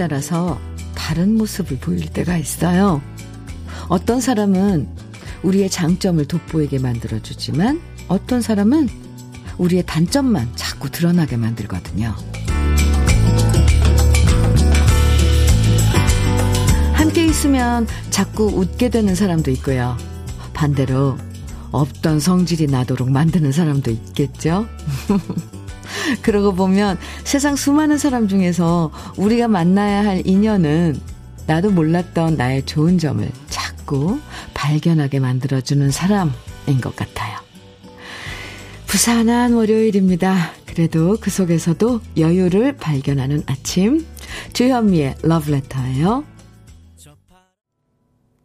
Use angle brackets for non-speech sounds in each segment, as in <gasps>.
따라서 다른 모습을 보일 때가 있어요. 어떤 사람은 우리의 장점을 돋보이게 만들어주지만 어떤 사람은 우리의 단점만 자꾸 드러나게 만들거든요. 함께 있으면 자꾸 웃게 되는 사람도 있고요. 반대로 없던 성질이 나도록 만드는 사람도 있겠죠? <laughs> <laughs> 그러고 보면 세상 수많은 사람 중에서 우리가 만나야 할 인연은 나도 몰랐던 나의 좋은 점을 자꾸 발견하게 만들어주는 사람인 것 같아요. 부산한 월요일입니다. 그래도 그 속에서도 여유를 발견하는 아침. 주현미의 러브레터예요.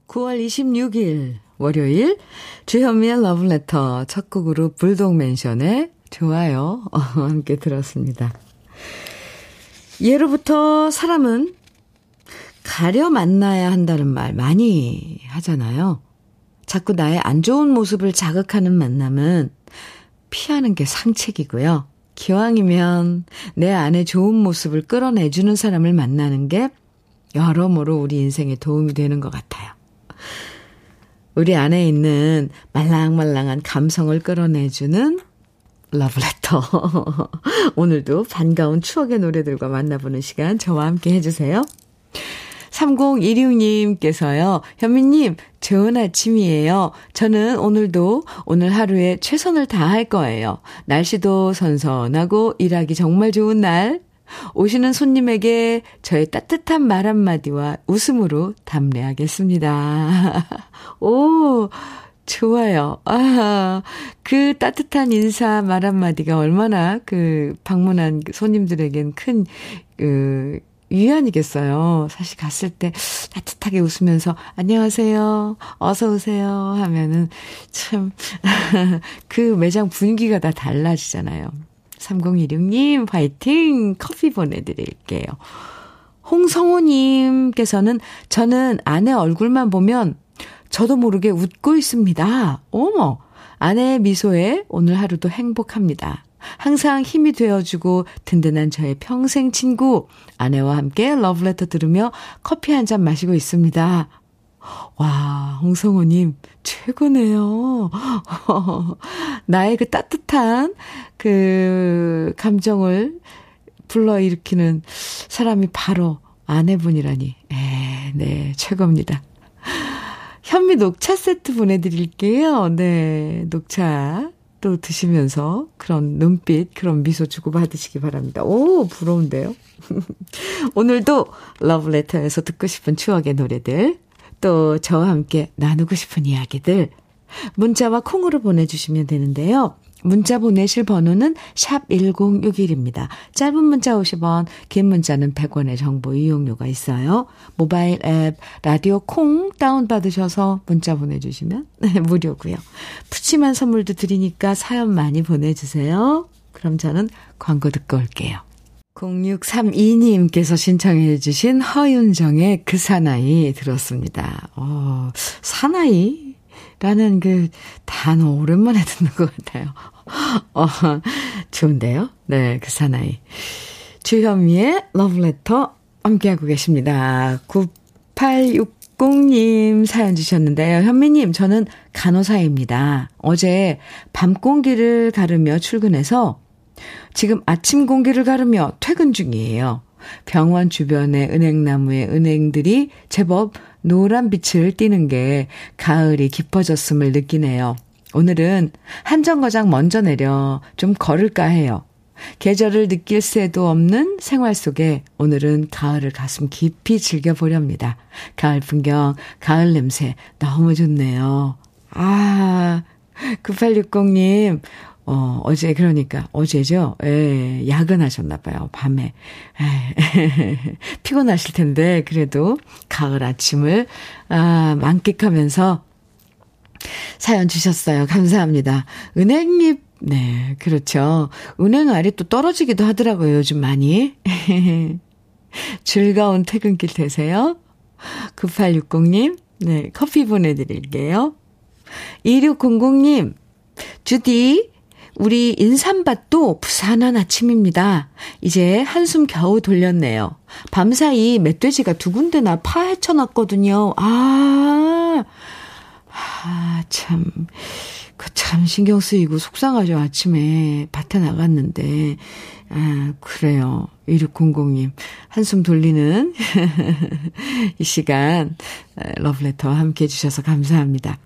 9월 26일 월요일 주현미의 러브레터 첫 곡으로 불독맨션의 좋아요 <laughs> 함께 들었습니다. 예로부터 사람은 가려 만나야 한다는 말 많이 하잖아요. 자꾸 나의 안 좋은 모습을 자극하는 만남은 피하는 게 상책이고요. 기왕이면 내 안에 좋은 모습을 끌어내주는 사람을 만나는 게 여러모로 우리 인생에 도움이 되는 것 같아요. 우리 안에 있는 말랑말랑한 감성을 끌어내주는 러브레터. <laughs> 오늘도 반가운 추억의 노래들과 만나보는 시간 저와 함께 해주세요. 3016님께서요, 현미님, 좋은 아침이에요. 저는 오늘도 오늘 하루에 최선을 다할 거예요. 날씨도 선선하고 일하기 정말 좋은 날. 오시는 손님에게 저의 따뜻한 말 한마디와 웃음으로 답례하겠습니다. <laughs> 오, 좋아요. 아, 그 따뜻한 인사 말 한마디가 얼마나 그 방문한 손님들에겐 큰, 그, 위안이겠어요. 사실 갔을 때 따뜻하게 웃으면서 안녕하세요. 어서 오세요 하면은 참 <laughs> 그 매장 분위기가 다 달라지잖아요. 3016님 화이팅 커피 보내 드릴게요. 홍성호 님께서는 저는 아내 얼굴만 보면 저도 모르게 웃고 있습니다. 어머, 아내의 미소에 오늘 하루도 행복합니다. 항상 힘이 되어주고 든든한 저의 평생 친구, 아내와 함께 러브레터 들으며 커피 한 잔 마시고 있습니다. 와, 홍성호님, 최고네요. <laughs> 나의 그 따뜻한 그 감정을 불러일으키는 사람이 바로 아내분이라니. 에, 네, 최고입니다. 현미 녹차 세트 보내드릴게요. 네, 녹차 또 드시면서 그런 눈빛, 그런 미소 주고 받으시기 바랍니다. 오, 부러운데요? <laughs> 오늘도 러브레터에서 듣고 싶은 추억의 노래들, 또 저와 함께 나누고 싶은 이야기들, 문자와 콩으로 보내주시면 되는데요. 문자 보내실 번호는 샵 1061입니다. 짧은 문자 50원, 긴 문자는 100원의 정보 이용료가 있어요. 모바일 앱 라디오 콩 다운 받으셔서 문자 보내 주시면 <laughs> 무료고요. 푸짐한 선물도 드리니까 사연 많이 보내 주세요. 그럼 저는 광고 듣고 올게요. 0632님께서 신청해 주신 허윤정의 그 사나이 들었습니다. 어, 사나이? 라는 그 단어 오랜만에 듣는 것 같아요. 어, 좋은데요? 네, 그 사나이. 주현미의 러브레터 함께하고 계십니다. 9860님 사연 주셨는데요. 현미님, 저는 간호사입니다. 어제 밤 공기를 가르며 출근해서 지금 아침 공기를 가르며 퇴근 중이에요. 병원 주변의 은행나무의 은행들이 제법 노란 빛을 띠는 게 가을이 깊어졌음을 느끼네요. 오늘은 한정거장 먼저 내려 좀 걸을까 해요. 계절을 느낄 새도 없는 생활 속에 오늘은 가을을 가슴 깊이 즐겨보렵니다. 가을 풍경, 가을 냄새 너무 좋네요. 아, 9860님, 어, 어제 그러니까 어제죠. 예, 야근하셨나 봐요. 밤에. 에, <laughs> 피곤하실 텐데 그래도 가을 아침을 아, 만끽하면서 사연 주셨어요. 감사합니다. 은행잎, 네, 그렇죠. 은행 알이 또 떨어지기도 하더라고요, 요즘 많이. <laughs> 즐거운 퇴근길 되세요. 9860님, 네, 커피 보내드릴게요. 2600님, 주디, 우리 인삼밭도 부산한 아침입니다. 이제 한숨 겨우 돌렸네요. 밤사이 멧돼지가 두 군데나 파헤쳐놨거든요. 아, 아, 참. 그 참 신경 쓰이고 속상하죠. 아침에 밭에 나갔는데. 아, 그래요. 2600님. 한숨 돌리는 <laughs> 이 시간 러브레터와 함께 해주셔서 감사합니다.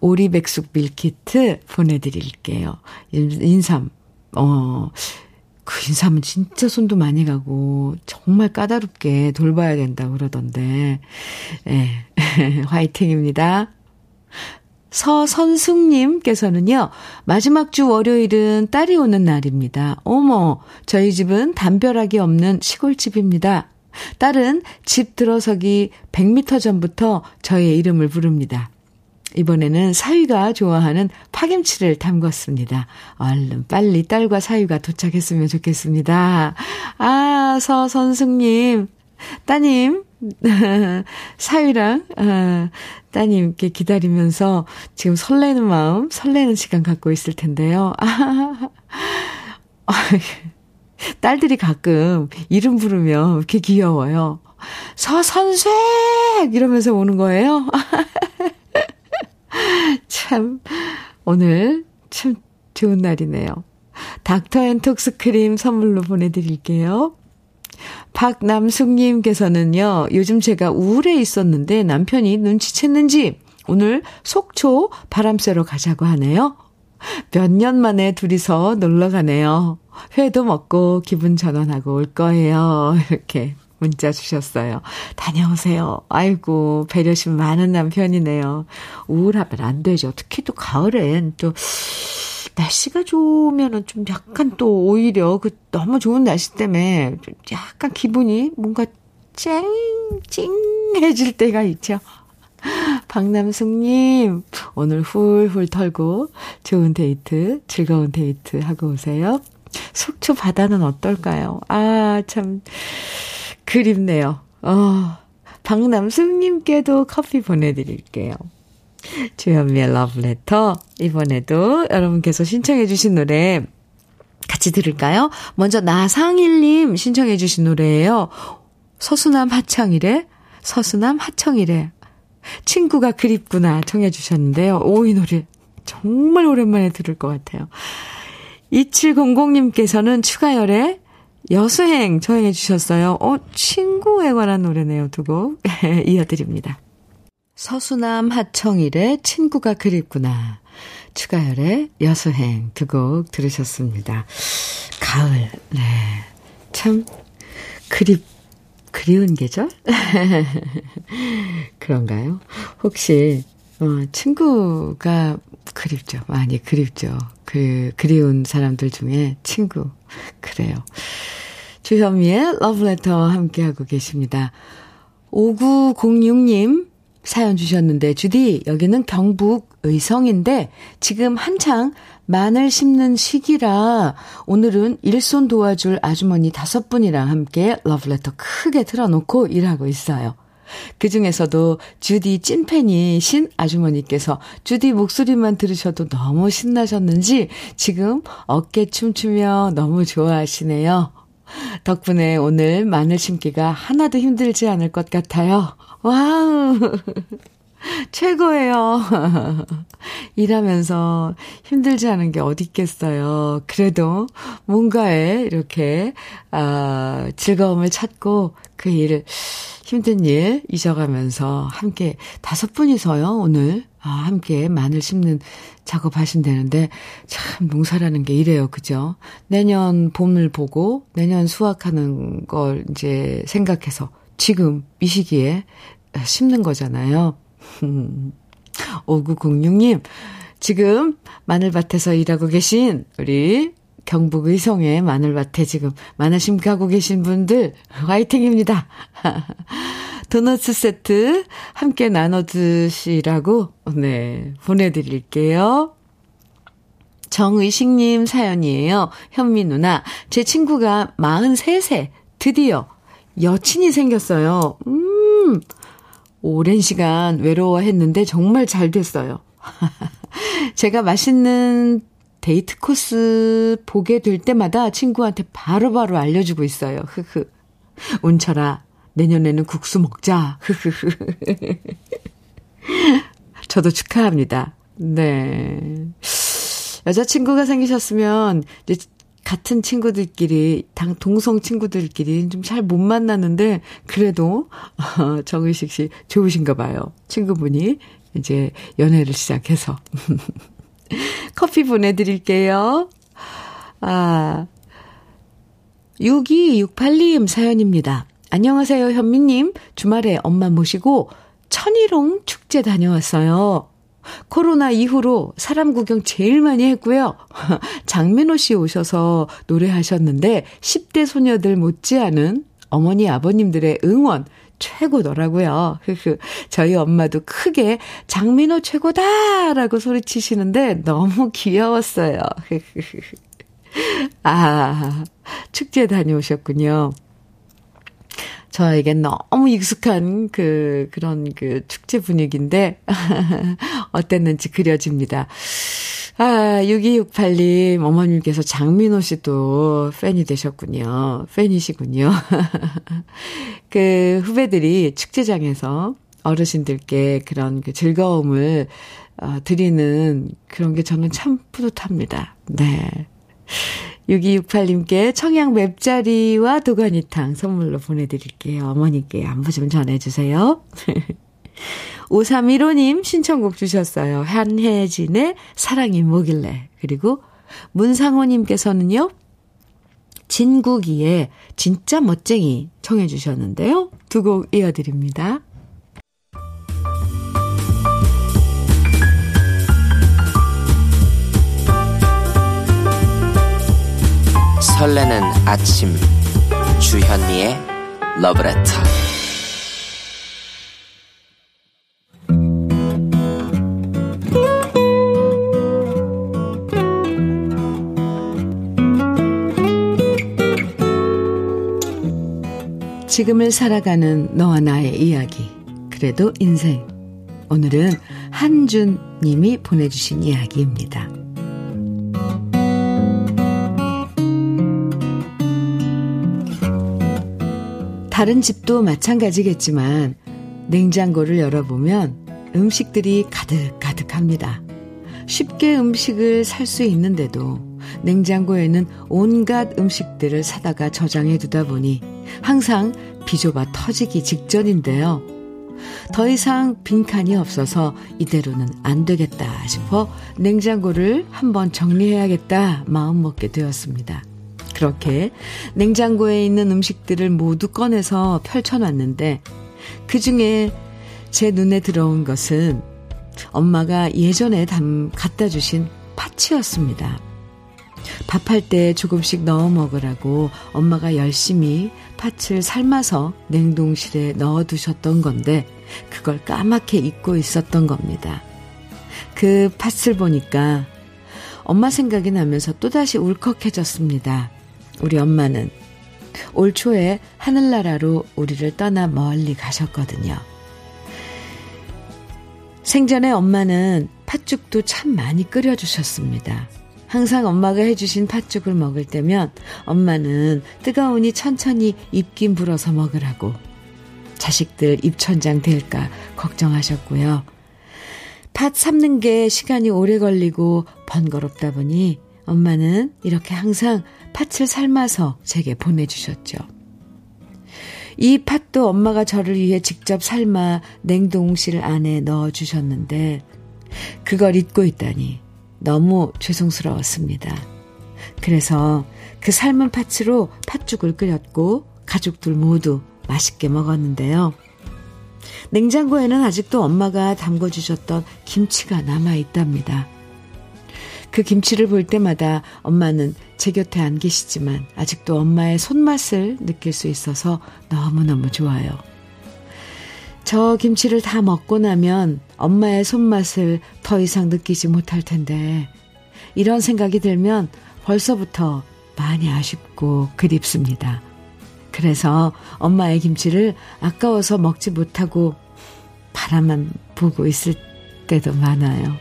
오리백숙 밀키트 보내드릴게요. 인삼, 어, 그 인삼은 진짜 손도 많이 가고, 정말 까다롭게 돌봐야 된다고 그러던데, 예, <laughs> 화이팅입니다. 서선숙님께서는요, 마지막 주 월요일은 딸이 오는 날입니다. 어머, 저희 집은 담벼락이 없는 시골집입니다. 딸은 집 들어서기 100m 전부터 저의 이름을 부릅니다. 이번에는 사위가 좋아하는 파김치를 담궜습니다. 얼른 빨리 딸과 사위가 도착했으면 좋겠습니다. 아, 서선숙님, 따님, <laughs> 사위랑, 아, 따님께 기다리면서 지금 설레는 마음, 설레는 시간 갖고 있을 텐데요. <laughs> 아, 딸들이 가끔 이름 부르면 이렇게 귀여워요. 서선색! 이러면서 오는 거예요. <laughs> 참, 오늘 참 좋은 날이네요. 닥터 앤 톡스 크림 선물로 보내드릴게요. 박남숙님께서는요, 요즘 제가 우울해 있었는데 남편이 눈치챘는지 오늘 속초 바람 쐬러 가자고 하네요. 몇 년 만에 둘이서 놀러 가네요. 회도 먹고 기분 전환하고 올 거예요. <laughs> 이렇게 문자 주셨어요. 다녀오세요. 아이고, 배려심 많은 남편이네요. 우울하면 안 되죠. 특히 또 가을엔 또, 날씨가 좋으면은 좀 약간 또 오히려 그 너무 좋은 날씨 때문에 약간 기분이 뭔가 쨍, 찡해질 때가 있죠. 박남숙님, 오늘 훌훌 털고 좋은 데이트, 즐거운 데이트 하고 오세요. 속초 바다는 어떨까요? 아, 참, 그립네요. 어, 박남숙님께도 커피 보내드릴게요. <laughs> 주현미의 러브레터. 이번에도 여러분께서 신청해주신 노래 같이 들을까요? 먼저 나상일님 신청해주신 노래예요. 서수남 하청이래. 서수남 하청이래. 친구가 그립구나 청해주셨는데요. 오, 이 노래 정말 오랜만에 들을 것 같아요. 2700님께서는 추가열의 여수행 청해 주셨어요. 어, 친구에 관한 노래네요. 두 곡 <laughs> 이어드립니다. 서수남 하청일의 친구가 그립구나. 추가열의 여수행 두 곡 들으셨습니다. 가을, 네. 참, 그립, 그리운 계절? <laughs> 그런가요? 혹시, 어, 친구가 그립죠. 많이 그립죠. 그, 그리운 사람들 중에 친구. 그래요. 주현미의 러브레터와 함께하고 계십니다. 5906님, 사연 주셨는데, 주디, 여기는 경북 의성인데, 지금 한창 마늘 심는 시기라, 오늘은 일손 도와줄 아주머니 다섯 분이랑 함께 러브레터 크게 틀어놓고 일하고 있어요. 그 중에서도 주디 찐팬이신 아주머니께서 주디 목소리만 들으셔도 너무 신나셨는지 지금 어깨 춤추며 너무 좋아하시네요. 덕분에 오늘 마늘 심기가 하나도 힘들지 않을 것 같아요. 와우! <laughs> 최고예요. <laughs> 일하면서 힘들지 않은 게 어디 있겠어요. 그래도 뭔가에 이렇게, 아, 즐거움을 찾고 그 일을, 힘든 일 잊어가면서 함께 다섯 분이서요, 오늘. 아, 함께 마늘 심는 작업 하신다는데, 참, 농사라는 게 이래요, 그죠? 내년 봄을 보고, 내년 수확하는 걸 이제 생각해서 지금 이 시기에 심는 거잖아요. <laughs> 5906님, 지금 마늘밭에서 일하고 계신 우리 경북 의성의 마늘밭에 지금 마늘 심가고 계신 분들 화이팅입니다. <laughs> 도너츠 세트 함께 나눠 드시라고 네, 보내 드릴게요. 정의식님 사연이에요. 현미 누나, 제 친구가 43세 드디어 여친이 생겼어요. 음, 오랜 시간 외로워했는데 정말 잘 됐어요. <laughs> 제가 맛있는 데이트 코스 보게 될 때마다 친구한테 바로바로 바로 알려주고 있어요. 흐흐. 운철아, 내년에는 국수 먹자. 흐흐흐. <laughs> 저도 축하합니다. 네. 여자친구가 생기셨으면, 이제 같은 친구들끼리, 당, 동성 친구들끼리 좀 잘 못 만나는데, 그래도, 어, 정의식 씨 좋으신가 봐요. 친구분이 이제 연애를 시작해서. <laughs> <laughs> 커피 보내드릴게요. 아, 6268님 사연입니다. 안녕하세요, 현미님. 주말에 엄마 모시고 천일홍 축제 다녀왔어요. 코로나 이후로 사람 구경 제일 많이 했고요. <laughs> 장민호 씨 오셔서 노래하셨는데 10대 소녀들 못지않은 어머니 아버님들의 응원 최고더라고요. 저희 엄마도 크게 장민호 최고다라고 소리치시는데 너무 귀여웠어요. 아, 축제 다녀오셨군요. 저에겐 너무 익숙한 그, 그런 그 축제 분위기인데, <laughs> 어땠는지 그려집니다. 아, 6268님, 어머님께서 장민호 씨도 팬이 되셨군요. 팬이시군요. <laughs> 그 후배들이 축제장에서 어르신들께 그런 그 즐거움을 어, 드리는 그런 게 저는 참 뿌듯합니다. 네. 6268님께 청양 맵자리와 도가니탕 선물로 보내드릴게요. 어머니께 안부 좀 전해주세요. <laughs> 5315님 신청곡 주셨어요. 한혜진의 사랑이 뭐길래. 그리고 문상호님께서는요. 진국이의 진짜 멋쟁이 청해 주셨는데요. 두 곡 이어드립니다. 설레는 아침 주현미의 러브레터 지금을 살아가는 너와 나의 이야기 그래도 인생 오늘은 한준 님이 보내주신 이야기입니다. 다른 집도 마찬가지겠지만 냉장고를 열어보면 음식들이 가득가득합니다. 쉽게 음식을 살 수 있는데도 냉장고에는 온갖 음식들을 사다가 저장해 두다 보니 항상 비좁아 터지기 직전인데요. 더 이상 빈칸이 없어서 이대로는 안 되겠다 싶어 냉장고를 한번 정리해야겠다 마음 먹게 되었습니다. 그렇게 냉장고에 있는 음식들을 모두 꺼내서 펼쳐놨는데 그 중에 제 눈에 들어온 것은 엄마가 예전에 담, 갖다 주신 파치였습니다. 밥할 때 조금씩 넣어 먹으라고 엄마가 열심히 팥을 삶아서 냉동실에 넣어 두셨던 건데 그걸 까맣게 잊고 있었던 겁니다. 그 팥을 보니까 엄마 생각이 나면서 또다시 울컥해졌습니다. 우리 엄마는 올 초에 하늘나라로 우리를 떠나 멀리 가셨거든요. 생전에 엄마는 팥죽도 참 많이 끓여주셨습니다. 항상 엄마가 해주신 팥죽을 먹을 때면 엄마는 뜨거우니 천천히 입김 불어서 먹으라고 자식들 입천장 될까 걱정하셨고요. 팥 삶는 게 시간이 오래 걸리고 번거롭다 보니 엄마는 이렇게 항상 팥을 삶아서 제게 보내주셨죠. 이 팥도 엄마가 저를 위해 직접 삶아 냉동실 안에 넣어주셨는데, 그걸 잊고 있다니 너무 죄송스러웠습니다. 그래서 그 삶은 팥으로 팥죽을 끓였고, 가족들 모두 맛있게 먹었는데요. 냉장고에는 아직도 엄마가 담궈주셨던 김치가 남아 있답니다. 그 김치를 볼 때마다 엄마는 제 곁에 안 계시지만 아직도 엄마의 손맛을 느낄 수 있어서 너무너무 좋아요. 저 김치를 다 먹고 나면 엄마의 손맛을 더 이상 느끼지 못할 텐데 이런 생각이 들면 벌써부터 많이 아쉽고 그립습니다. 그래서 엄마의 김치를 아까워서 먹지 못하고 바라만 보고 있을 때도 많아요.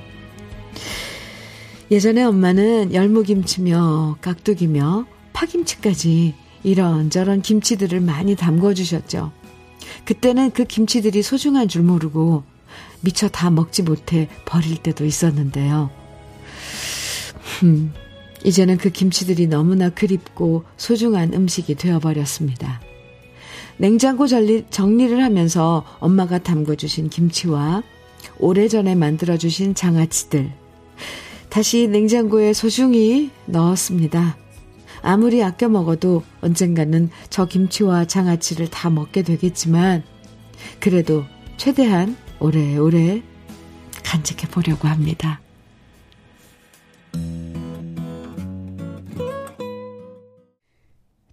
예전에 엄마는 열무김치며 깍두기며 파김치까지 이런저런 김치들을 많이 담궈 주셨죠. 그때는 그 김치들이 소중한 줄 모르고 미처 다 먹지 못해 버릴 때도 있었는데요. 음, 이제는 그 김치들이 너무나 그립고 소중한 음식이 되어버렸습니다. 냉장고 정리, 정리를 하면서 엄마가 담궈주신 김치와 오래전에 만들어주신 장아찌들, 다시 냉장고에 소중히 넣었습니다. 아무리 아껴 먹어도 언젠가는 저 김치와 장아찌를 다 먹게 되겠지만, 그래도 최대한 오래오래 간직해 보려고 합니다.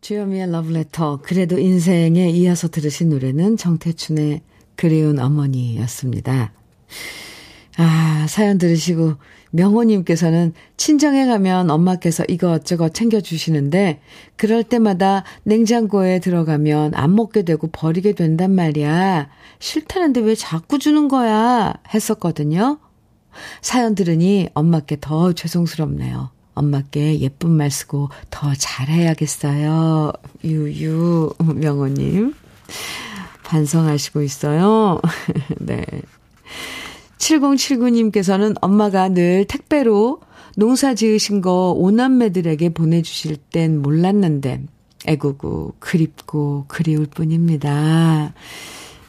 주여미의 러브레터, 그래도 인생에 이어서 들으신 노래는 정태춘의 그리운 어머니였습니다. 아, 사연 들으시고 명호님께서는 친정에 가면 엄마께서 이것저것 챙겨주시는데 그럴 때마다 냉장고에 들어가면 안 먹게 되고 버리게 된단 말이야. 싫다는데 왜 자꾸 주는 거야? 했었거든요. 사연 들으니 엄마께 더 죄송스럽네요. 엄마께 예쁜 말 쓰고 더 잘해야겠어요. 유유, 명호님. 반성하시고 있어요. <laughs> 네. 7079님께서는 엄마가 늘 택배로 농사 지으신 거 오남매들에게 보내주실 땐 몰랐는데, 애구구, 그립고, 그리울 뿐입니다.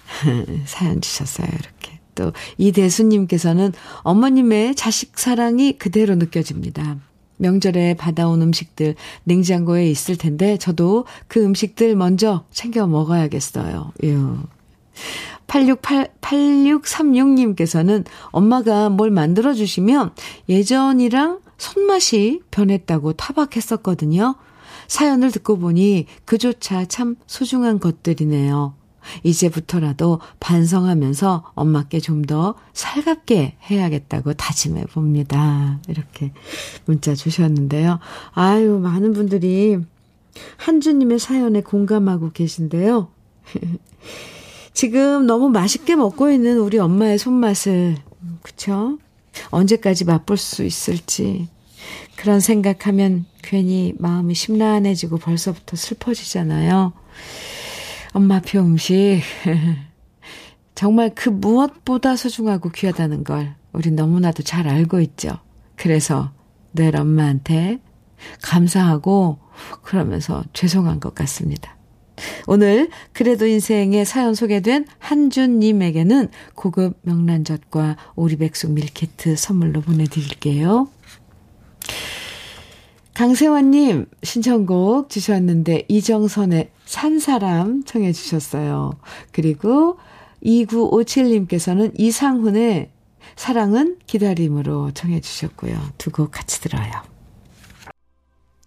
<laughs> 사연 주셨어요, 이렇게. 또, 이대수님께서는 어머님의 자식 사랑이 그대로 느껴집니다. 명절에 받아온 음식들 냉장고에 있을 텐데, 저도 그 음식들 먼저 챙겨 먹어야겠어요. 유. 868, 8636님께서는 엄마가 뭘 만들어주시면 예전이랑 손맛이 변했다고 타박했었거든요. 사연을 듣고 보니 그조차 참 소중한 것들이네요. 이제부터라도 반성하면서 엄마께 좀 더 살갑게 해야겠다고 다짐해 봅니다. 이렇게 문자 주셨는데요. 아유, 많은 분들이 한주님의 사연에 공감하고 계신데요. <laughs> 지금 너무 맛있게 먹고 있는 우리 엄마의 손맛을, 그쵸? 언제까지 맛볼 수 있을지. 그런 생각하면 괜히 마음이 심란해지고 벌써부터 슬퍼지잖아요. 엄마표 음식. <laughs> 정말 그 무엇보다 소중하고 귀하다는 걸 우리 너무나도 잘 알고 있죠. 그래서 늘 엄마한테 감사하고 그러면서 죄송한 것 같습니다. 오늘 그래도 인생의 사연 소개된 한준님에게는 고급 명란젓과 오리백숙 밀키트 선물로 보내드릴게요. 강세환님 신청곡 주셨는데 이정선의 산사람 청해 주셨어요. 그리고 2957님께서는 이상훈의 사랑은 기다림으로 청해 주셨고요. 두 곡 같이 들어요.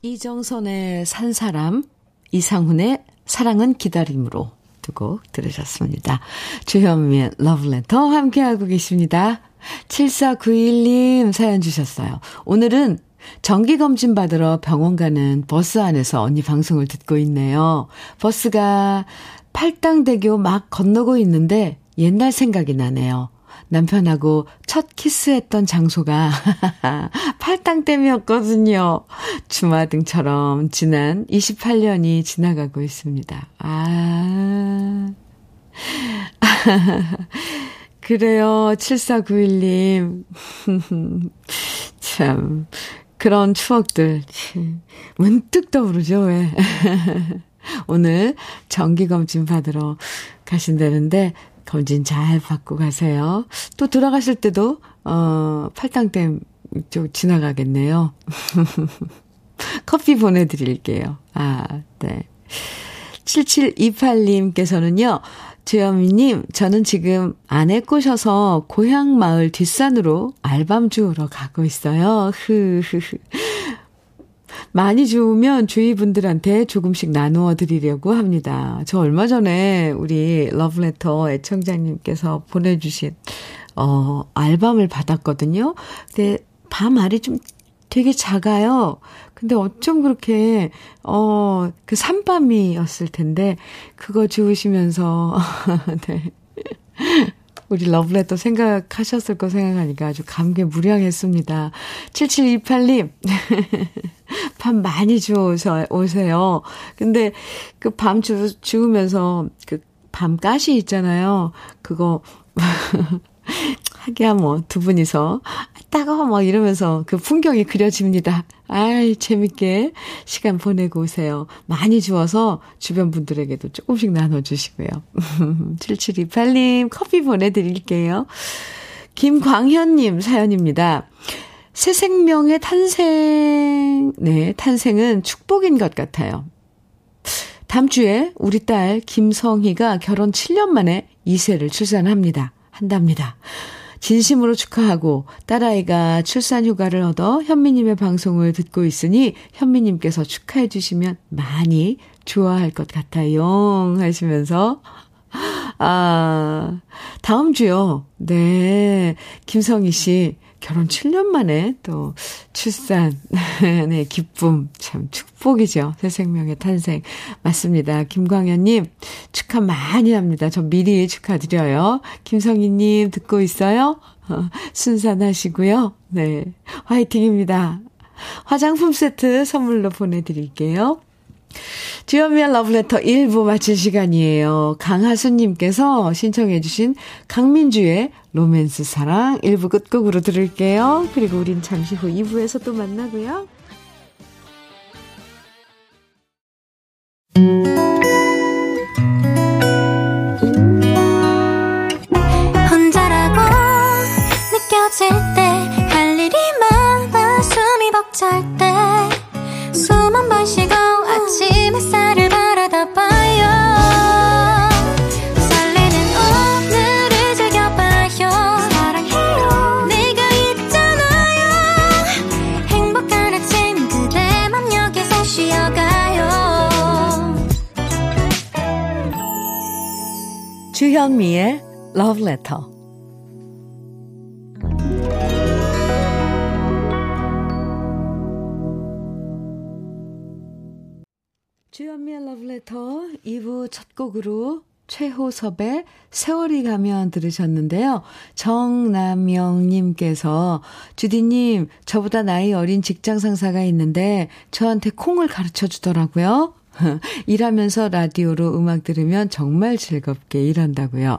이정선의 산사람, 이상훈의 사랑은 기다림으로 두곡 들으셨습니다. 주현미의 러브레터 함께하고 계십니다. 7491님 사연 주셨어요. 오늘은 정기검진 받으러 병원 가는 버스 안에서 언니 방송을 듣고 있네요. 버스가 팔당대교 막 건너고 있는데 옛날 생각이 나네요. 남편하고 첫 키스했던 장소가 <laughs> 팔당댐이었거든요. 주마등처럼 지난 28년이 지나가고 있습니다. 아. <laughs> 그래요. 7491님. <laughs> 참, 그런 추억들. 문득 떠오르죠, 왜. 오늘 정기검진 받으러 가신다는데, 검진 잘 받고 가세요. 또 돌아가실 때도, 어, 팔당댐 쪽 지나가겠네요. <laughs> 커피 보내드릴게요. 아, 네. 7728님께서는요, 주현미님, 저는 지금 아내 꼬셔서 고향 마을 뒷산으로 알밤 주우러 가고 있어요. 흐흐흐. 많이 주우면 주위 분들한테 조금씩 나누어 드리려고 합니다. 저 얼마 전에 우리 러브레터 애청자님께서 보내주신, 어, 알밤을 받았거든요. 근데 밤 알이 좀 되게 작아요. 근데 어쩜 그렇게, 어, 그 산밤이었을 텐데, 그거 주우시면서, <laughs> 네. 우리 러브레터 생각하셨을 거 생각하니까 아주 감개 무량했습니다. 7728님, 밥 <laughs> 많이 주워 오세요. 근데 그 밤 주우면서 그 밤 가시 있잖아요. 그거, <laughs> 하기야 뭐 두 분이서 따가워 막 이러면서 그 풍경이 그려집니다. 아이 재밌게 시간 보내고 오세요. 많이 주어서 주변 분들에게도 조금씩 나눠주시고요. <laughs> 7728님 커피 보내드릴게요. 김광현님 사연입니다. 새 생명의 탄생, 네, 탄생은 축복인 것 같아요. 다음 주에 우리 딸 김성희가 결혼 7년 만에 2세를 출산합니다. 한답니다. 진심으로 축하하고 딸아이가 출산 휴가를 얻어 현미님의 방송을 듣고 있으니 현미님께서 축하해 주시면 많이 좋아할 것 같아요. 하시면서 아, 다음 주요. 네. 김성희 씨 결혼 7년 만에 또 출산, <laughs> 네, 기쁨, 참 축복이죠. 새 생명의 탄생. 맞습니다. 김광현님, 축하 많이 합니다. 저 미리 축하드려요. 김성희님, 듣고 있어요? 어, 순산하시고요. 네. 화이팅입니다. 화장품 세트 선물로 보내드릴게요. 주연미의 러브레터 1부 마칠 시간이에요. 강하수님께서 신청해주신 강민주의 로맨스 사랑 1부 끝곡으로 들을게요. 그리고 우린 잠시 후 2부에서 또 만나고요. 주현미의 Love Letter. 주현미의 Love Letter 2부 첫 곡으로 최호섭의 세월이 가면 들으셨는데요. 정남영님께서 주디님 저보다 나이 어린 직장 상사가 있는데 저한테 콩을 가르쳐 주더라고요. <laughs> 일하면서 라디오로 음악 들으면 정말 즐겁게 일한다고요.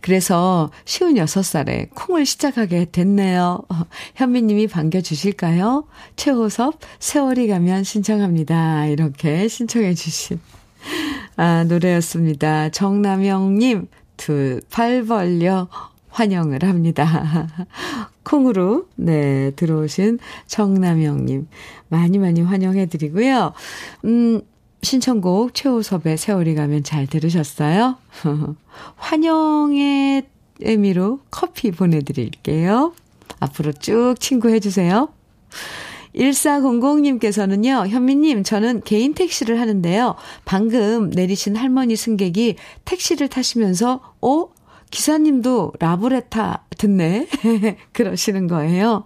그래서 쉬운 6살에 콩을 시작하게 됐네요. <laughs> 현미님이 반겨주실까요? 최호섭, 세월이 가면 신청합니다. 이렇게 신청해 주신, <laughs> 아, 노래였습니다. 정남영님, 두 팔 벌려 환영을 합니다. 콩으로, 네, 들어오신 정남영님. 많이 많이 환영해 드리고요. 음, 신청곡 최호섭의 세월이 가면 잘 들으셨어요? <laughs> 환영의 의미로 커피 보내드릴게요. 앞으로 쭉 친구해주세요. 1400님께서는요, 현미님, 저는 개인 택시를 하는데요. 방금 내리신 할머니 승객이 택시를 타시면서, 어? 기사님도 라브레타 듣네? <laughs> 그러시는 거예요.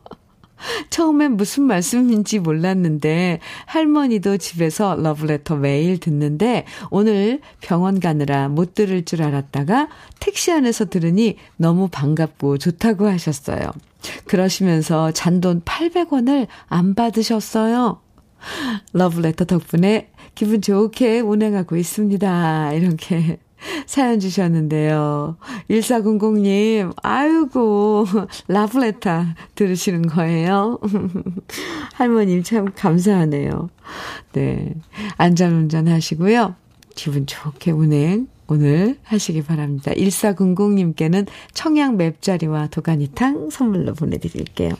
처음엔 무슨 말씀인지 몰랐는데 할머니도 집에서 러브레터 매일 듣는데 오늘 병원 가느라 못 들을 줄 알았다가 택시 안에서 들으니 너무 반갑고 좋다고 하셨어요. 그러시면서 잔돈 800원을 안 받으셨어요. 러브레터 덕분에 기분 좋게 운행하고 있습니다. 이렇게 사연 주셨는데요. 1400님, 아이고, 라브레타 들으시는 거예요. <laughs> 할머님 참 감사하네요. 네. 안전운전 하시고요. 기분 좋게 운행 오늘 하시기 바랍니다. 1400님께는 청양 맵자리와 도가니탕 선물로 보내드릴게요.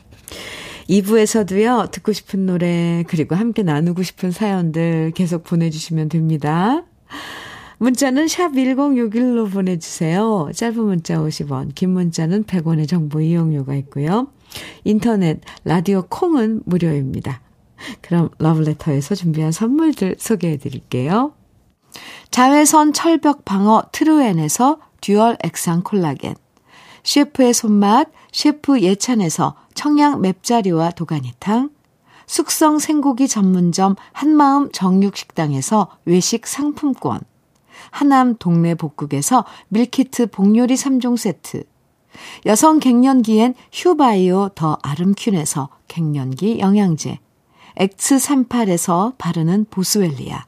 2부에서도요, 듣고 싶은 노래, 그리고 함께 나누고 싶은 사연들 계속 보내주시면 됩니다. 문자는 샵 1061로 보내주세요. 짧은 문자 50원, 긴 문자는 100원의 정보 이용료가 있고요. 인터넷, 라디오 콩은 무료입니다. 그럼 러브레터에서 준비한 선물들 소개해 드릴게요. 자외선 철벽 방어 트루엔에서 듀얼 액상 콜라겐. 셰프의 손맛, 셰프 예찬에서 청양 맵자리와 도가니탕. 숙성 생고기 전문점 한마음 정육식당에서 외식 상품권. 하남 동네 복국에서 밀키트 복요리 3종 세트, 여성 갱년기엔 휴바이오 더 아름퀸에서 갱년기 영양제, X38에서 바르는 보스웰리아,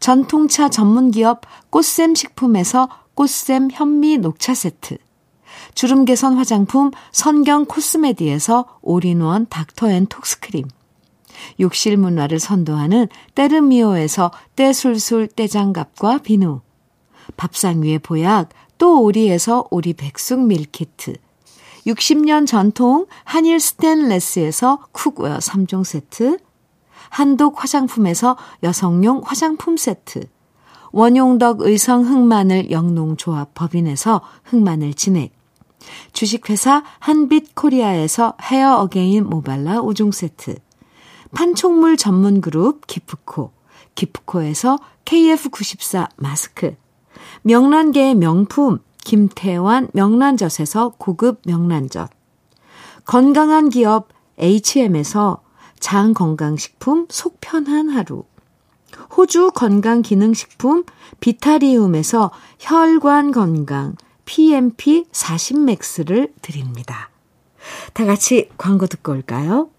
전통차 전문기업 꽃샘 식품에서 꽃샘 현미 녹차 세트, 주름 개선 화장품 선경 코스메디에서 올인원 닥터앤톡스크림, 욕실 문화를 선도하는 때르미오에서 때술술 때장갑과 비누, 밥상 위의 보약 또 오리에서 오리 백숙 밀키트, 60년 전통 한일 스텐레스에서 쿡웨어 3종 세트, 한독 화장품에서 여성용 화장품 세트, 원용덕 의성 흑마늘 영농조합 법인에서 흑마늘 진액, 주식회사 한빛 코리아에서 헤어 어게인 모발라 5종 세트, 판촉물 전문 그룹 기프코, 기프코에서 KF94 마스크, 명란계의 명품 김태환 명란젓에서 고급 명란젓, 건강한 기업 HM에서 장 건강식품 속 편한 하루, 호주 건강기능식품 비타리움에서 혈관 건강 PMP 40맥스를 드립니다. 다 같이 광고 듣고 올까요?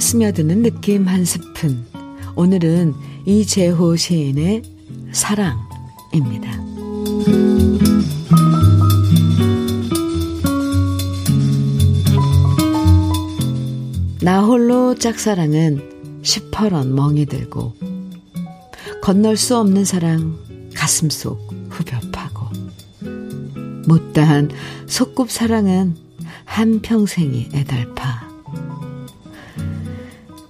스며드는 느낌 한 스푼. 오늘은 이재호 시인의 사랑입니다. 나 홀로 짝사랑은 시퍼런 멍이 들고 건널 수 없는 사랑 가슴 속 후벼 파고 못다한 속꿉 사랑은 한 평생이 애달파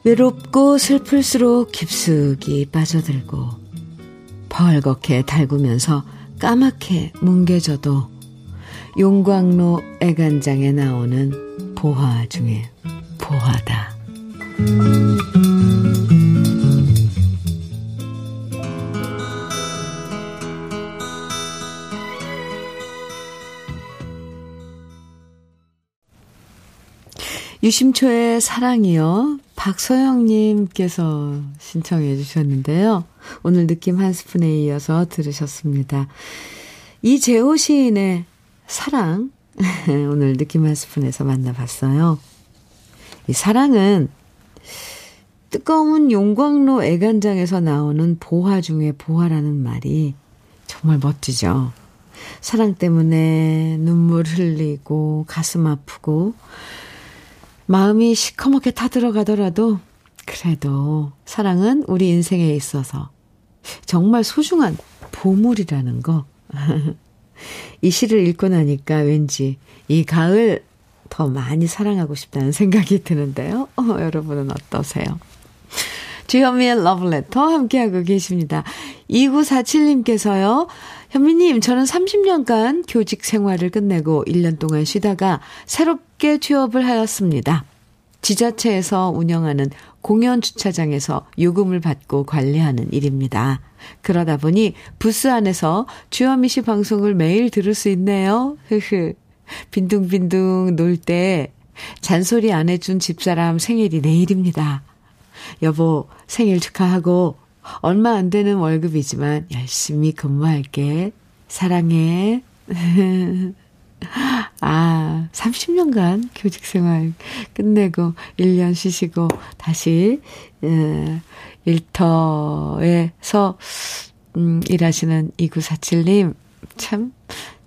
외롭고 슬플수록 깊숙이 빠져들고 벌겋게 달구면서 까맣게 뭉개져도 용광로 애간장에 나오는 보화 중에 보화다. 유심초의 사랑이요. 박서영님께서 신청해 주셨는데요. 오늘 느낌 한 스푼에 이어서 들으셨습니다. 이재호 시인의 사랑. <laughs> 오늘 느낌 한 스푼에서 만나봤어요. 이 사랑은 뜨거운 용광로 애간장에서 나오는 보화 중에 보화라는 말이 정말 멋지죠. 사랑 때문에 눈물 흘리고 가슴 아프고 마음이 시커멓게 타들어가더라도 그래도 사랑은 우리 인생에 있어서 정말 소중한 보물이라는 거. <laughs> 이 시를 읽고 나니까 왠지 이 가을 더 많이 사랑하고 싶다는 생각이 드는데요. 어, 여러분은 어떠세요? 주현미의 러브레터 함께하고 계십니다. 2947님께서요. 현미님, 저는 30년간 교직 생활을 끝내고 1년 동안 쉬다가 새롭게 취업을 하였습니다. 지자체에서 운영하는 공연 주차장에서 요금을 받고 관리하는 일입니다. 그러다 보니 부스 안에서 주현미 씨 방송을 매일 들을 수 있네요. 흐흐. 빈둥빈둥 놀 때 잔소리 안 해준 집사람 생일이 내일입니다. 여보, 생일 축하하고 얼마 안 되는 월급이지만 열심히 근무할게. 사랑해. <laughs> 아, 30년간 교직 생활 끝내고 1년 쉬시고 다시 에, 일터에서 음, 일하시는 2947님 참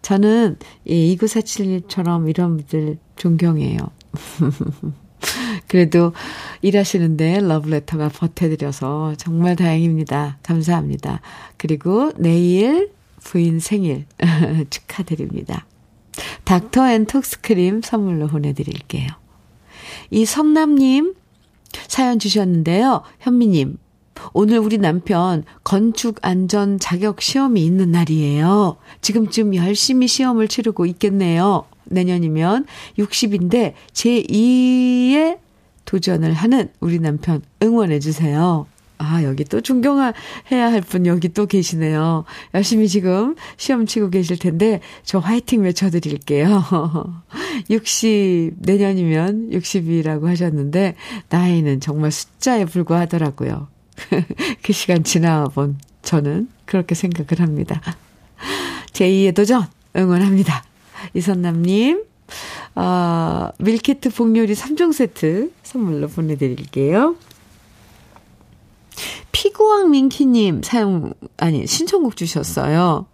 저는 이 2947님처럼 이런 분들 존경해요. <laughs> <laughs> 그래도 일하시는데 러브레터가 버텨드려서 정말 다행입니다. 감사합니다. 그리고 내일 부인 생일 <laughs> 축하드립니다. 닥터 앤 톡스 크림 선물로 보내드릴게요. 이 성남님 사연 주셨는데요. 현미님, 오늘 우리 남편 건축 안전 자격 시험이 있는 날이에요. 지금쯤 열심히 시험을 치르고 있겠네요. 내년이면 60인데 제2의 도전을 하는 우리 남편 응원해 주세요. 아, 여기 또 존경해야 할 분 여기 또 계시네요. 열심히 지금 시험 치고 계실 텐데 저 화이팅 외쳐드릴게요. <laughs> 60, 내년이면 60이라고 하셨는데 나이는 정말 숫자에 불과하더라고요. <laughs> 그 시간 지나본 저는 그렇게 생각을 합니다. 제2의 도전 응원합니다. 이선남님, 어, 밀키트 복요리 3종 세트 선물로 보내드릴게요. 피구왕 민키님 사용, 아니, 신청곡 주셨어요.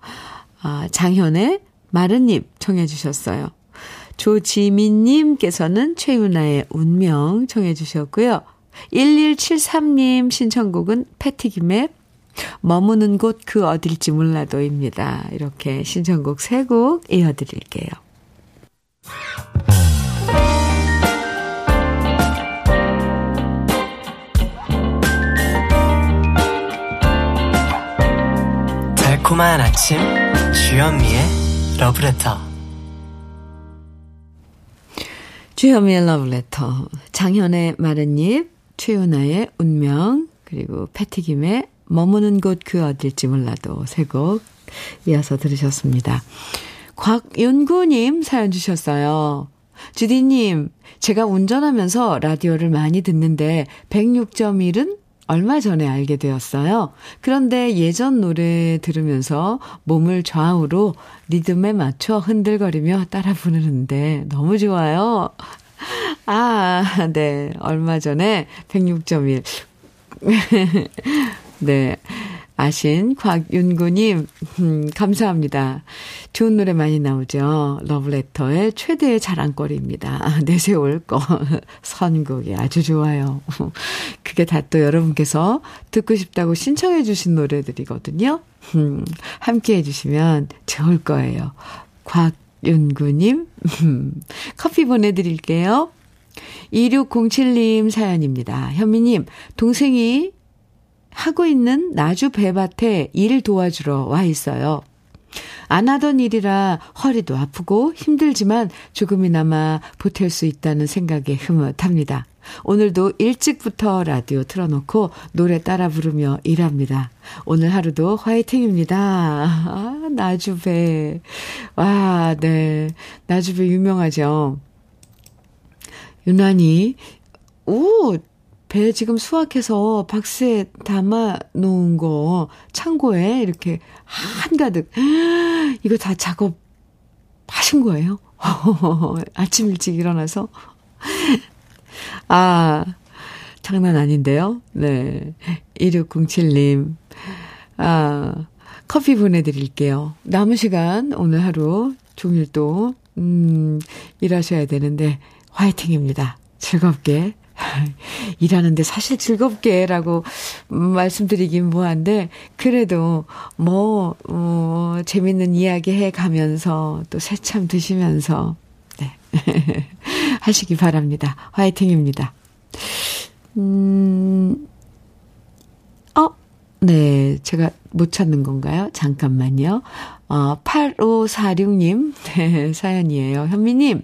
아, 장현의 마른잎 청해주셨어요. 조지민님께서는 최윤아의 운명 청해주셨고요. 1173님 신청곡은 패티김의 머무는 곳 그 어딜지 몰라도입니다. 이렇게 신청곡 3곡 이어드릴게요. 달콤한 아침 주현미의 러브레터 주현미의 러브레터 장현의 마른 잎 최윤아의 운명 그리고 패티김의 머무는 곳 그 어딜지 몰라도 세 곡 이어서 들으셨습니다. 곽윤구님 사연 주셨어요. 주디님, 제가 운전하면서 라디오를 많이 듣는데 106.1은 얼마 전에 알게 되었어요. 그런데 예전 노래 들으면서 몸을 좌우로 리듬에 맞춰 흔들거리며 따라 부르는데 너무 좋아요. 아, 네. 얼마 전에 106.1. <laughs> 네. 아신 곽윤구님, 음, 감사합니다. 좋은 노래 많이 나오죠. 러브레터의 최대의 자랑거리입니다. 내세울 거. <laughs> 선곡이 아주 좋아요. <laughs> 그게 다 또 여러분께서 듣고 싶다고 신청해 주신 노래들이거든요. 음, 함께 해주시면 좋을 거예요. 곽윤구님, 음, 커피 보내드릴게요. 2607님 사연입니다. 현미님, 동생이 하고 있는 나주 배밭에 일 도와주러 와 있어요. 안 하던 일이라 허리도 아프고 힘들지만 조금이나마 보탤 수 있다는 생각에 흐뭇합니다. 오늘도 일찍부터 라디오 틀어놓고 노래 따라 부르며 일합니다. 오늘 하루도 화이팅입니다. 아, 나주배. 와, 네. 나주배 유명하죠. 유난히, 오, 배 지금 수확해서 박스에 담아 놓은 거 창고에 이렇게 한가득 <gasps> 이거 다 작업 하신 거예요? <laughs> 아침 일찍 일어나서 <laughs> 아 장난 아닌데요. 네. 2607님. 아, 커피 보내드릴게요. 남은 시간, 오늘 하루, 종일 또, 음, 일하셔야 되는데, 화이팅입니다. 즐겁게 <laughs> 일하는데 사실 즐겁게라고 말씀드리긴 뭐한데, 그래도 뭐, 어, 재밌는 이야기 해 가면서 또 새참 드시면서, 네. <laughs> 하시기 바랍니다. 화이팅입니다. 음, 어, 네. 제가 못 찾는 건가요? 잠깐만요. 어, 8546님, <laughs> 네, 사연이에요. 현미님,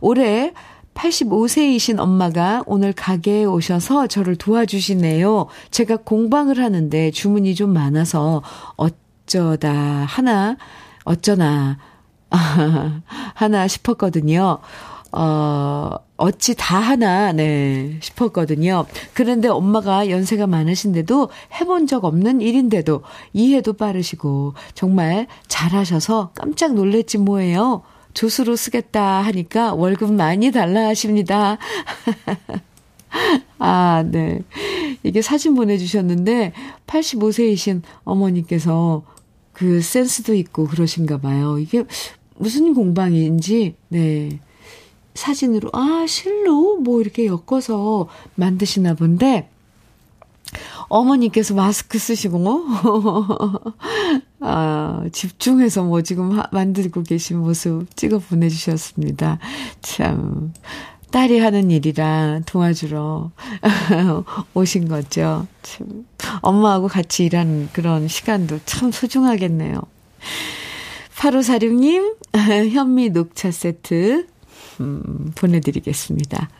올해 85세이신 엄마가 오늘 가게에 오셔서 저를 도와주시네요. 제가 공방을 하는데 주문이 좀 많아서 어쩌다 하나, 어쩌나, <laughs> 하나 싶었거든요. 어, 어찌 다 하나, 네, 싶었거든요. 그런데 엄마가 연세가 많으신데도 해본 적 없는 일인데도 이해도 빠르시고 정말 잘하셔서 깜짝 놀랬지 뭐예요. 조수로 쓰겠다 하니까 월급 많이 달라 하십니다. <laughs> 아, 네. 이게 사진 보내주셨는데, 85세이신 어머니께서 그 센스도 있고 그러신가 봐요. 이게 무슨 공방인지, 네. 사진으로, 아, 실로 뭐 이렇게 엮어서 만드시나 본데, 어머니께서 마스크 쓰시고, 뭐, <laughs> 아, 집중해서 뭐 지금 하, 만들고 계신 모습 찍어 보내주셨습니다. 참, 딸이 하는 일이라 도와주러 <laughs> 오신 거죠. 참, 엄마하고 같이 일하는 그런 시간도 참 소중하겠네요. 8546님, <laughs> 현미 녹차 세트, 음, 보내드리겠습니다.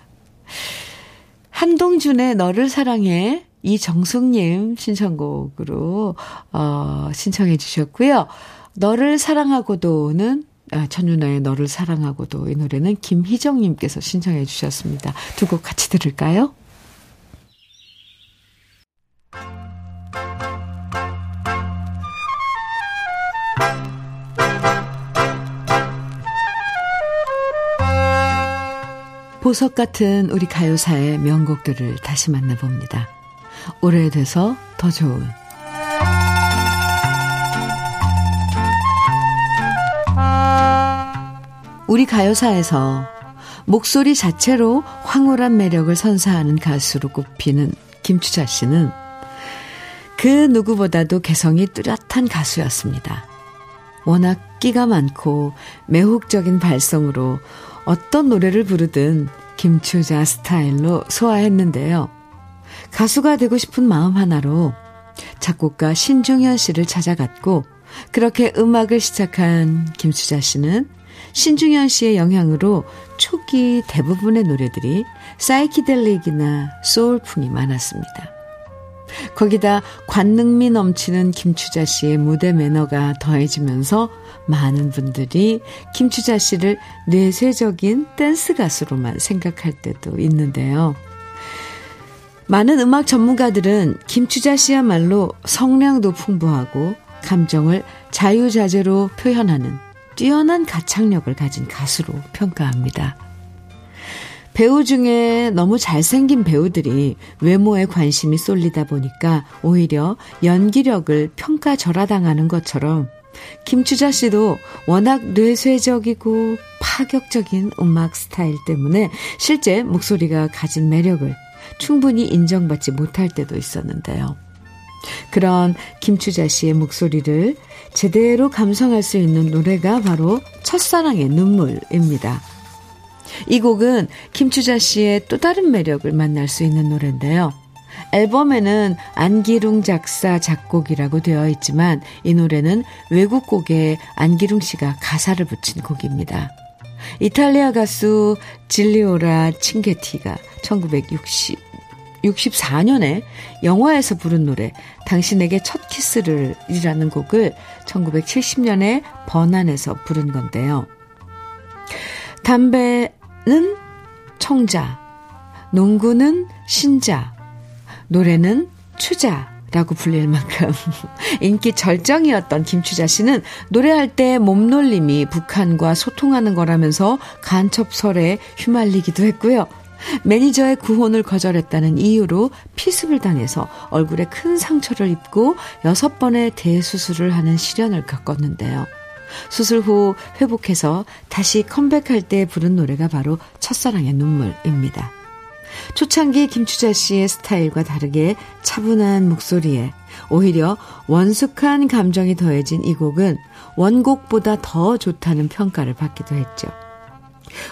한동준의 너를 사랑해, 이정숙님 신청곡으로, 어, 신청해 주셨고요. 너를 사랑하고도는 아, 천윤아의 너를 사랑하고도 이 노래는 김희정님께서 신청해 주셨습니다. 두 곡 같이 들을까요? 보석 같은 우리 가요사의 명곡들을 다시 만나봅니다. 오래돼서 더 좋은 우리 가요사에서 목소리 자체로 황홀한 매력을 선사하는 가수로 꼽히는 김추자 씨는 그 누구보다도 개성이 뚜렷한 가수였습니다. 워낙 끼가 많고 매혹적인 발성으로 어떤 노래를 부르든 김추자 스타일로 소화했는데요. 가수가 되고 싶은 마음 하나로 작곡가 신중현 씨를 찾아갔고 그렇게 음악을 시작한 김추자 씨는 신중현 씨의 영향으로 초기 대부분의 노래들이 사이키델릭이나 소울풍이 많았습니다. 거기다 관능미 넘치는 김추자 씨의 무대 매너가 더해지면서 많은 분들이 김추자 씨를 내세적인 댄스 가수로만 생각할 때도 있는데요. 많은 음악 전문가들은 김추자 씨야말로 성량도 풍부하고 감정을 자유자재로 표현하는 뛰어난 가창력을 가진 가수로 평가합니다. 배우 중에 너무 잘생긴 배우들이 외모에 관심이 쏠리다 보니까 오히려 연기력을 평가절하당하는 것처럼 김추자 씨도 워낙 뇌쇄적이고 파격적인 음악 스타일 때문에 실제 목소리가 가진 매력을 충분히 인정받지 못할 때도 있었는데요. 그런 김추자 씨의 목소리를 제대로 감상할 수 있는 노래가 바로 첫사랑의 눈물입니다. 이 곡은 김추자 씨의 또 다른 매력을 만날 수 있는 노래인데요. 앨범에는 안기룽 작사 작곡이라고 되어 있지만 이 노래는 외국 곡에 안기룽 씨가 가사를 붙인 곡입니다. 이탈리아 가수 질리오라 칭게티가 1960 64년에 영화에서 부른 노래 당신에게 첫 키스를 이라는 곡을 1970년에 번안해서 부른 건데요. 담배는 청자, 농구는 신자, 노래는 추자 라고 불릴 만큼 <laughs> 인기 절정이었던 김추자 씨는 노래할 때 몸놀림이 북한과 소통하는 거라면서 간첩설에 휘말리기도 했고요. 매니저의 구혼을 거절했다는 이유로 피습을 당해서 얼굴에 큰 상처를 입고 여섯 번의 대수술을 하는 시련을 겪었는데요. 수술 후 회복해서 다시 컴백할 때 부른 노래가 바로 첫사랑의 눈물입니다. 초창기 김추자 씨의 스타일과 다르게 차분한 목소리에 오히려 원숙한 감정이 더해진 이 곡은 원곡보다 더 좋다는 평가를 받기도 했죠.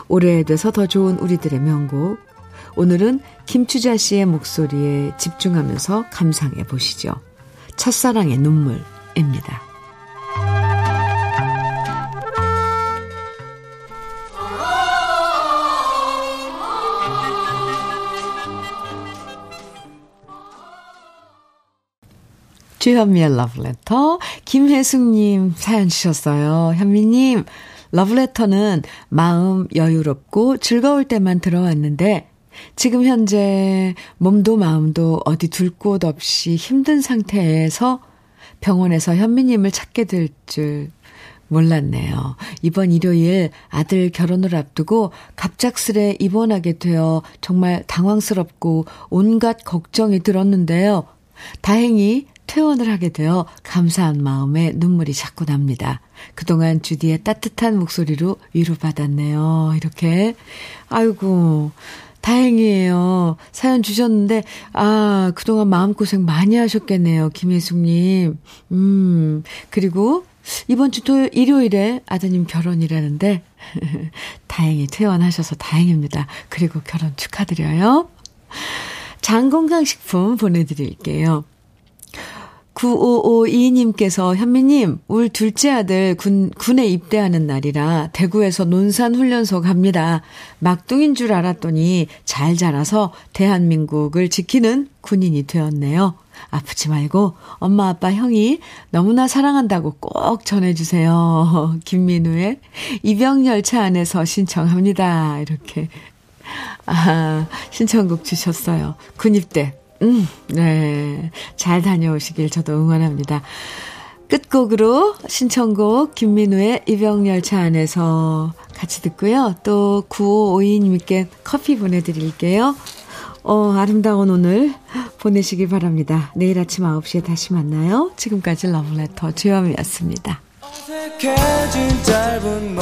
오래돼서 더 좋은 우리들의 명곡. 오늘은 김추자 씨의 목소리에 집중하면서 감상해 보시죠. 첫사랑의 눈물입니다. 주현미의 러브레터, 김혜숙님 사연 주셨어요. 현미님, 러브레터는 마음 여유롭고 즐거울 때만 들어왔는데, 지금 현재 몸도 마음도 어디 둘 곳 없이 힘든 상태에서 병원에서 현미님을 찾게 될 줄 몰랐네요. 이번 일요일 아들 결혼을 앞두고 갑작스레 입원하게 되어 정말 당황스럽고 온갖 걱정이 들었는데요. 다행히 퇴원을 하게 되어 감사한 마음에 눈물이 자꾸 납니다. 그동안 주디의 따뜻한 목소리로 위로받았네요. 이렇게. 아이고, 다행이에요. 사연 주셨는데, 아, 그동안 마음고생 많이 하셨겠네요. 김혜숙님. 음, 그리고 이번 주 토요, 일요일에 아드님 결혼이라는데, <laughs> 다행히 퇴원하셔서 다행입니다. 그리고 결혼 축하드려요. 장건강식품 보내드릴게요. 9552님께서 현미님, 울 둘째 아들 군, 군에 입대하는 날이라 대구에서 논산훈련소 갑니다. 막둥인 줄 알았더니 잘 자라서 대한민국을 지키는 군인이 되었네요. 아프지 말고 엄마, 아빠, 형이 너무나 사랑한다고 꼭 전해주세요. <laughs> 김민우의 입영열차 안에서 신청합니다. 이렇게. 아, 신청곡 주셨어요. 군입대. 음, 네. 잘 다녀오시길 저도 응원합니다. 끝곡으로 신청곡 김민우의 입영열차 안에서 같이 듣고요. 또 9552님께 커피 보내드릴게요. 어, 아름다운 오늘 보내시기 바랍니다. 내일 아침 9시에 다시 만나요. 지금까지 러브레터 짧은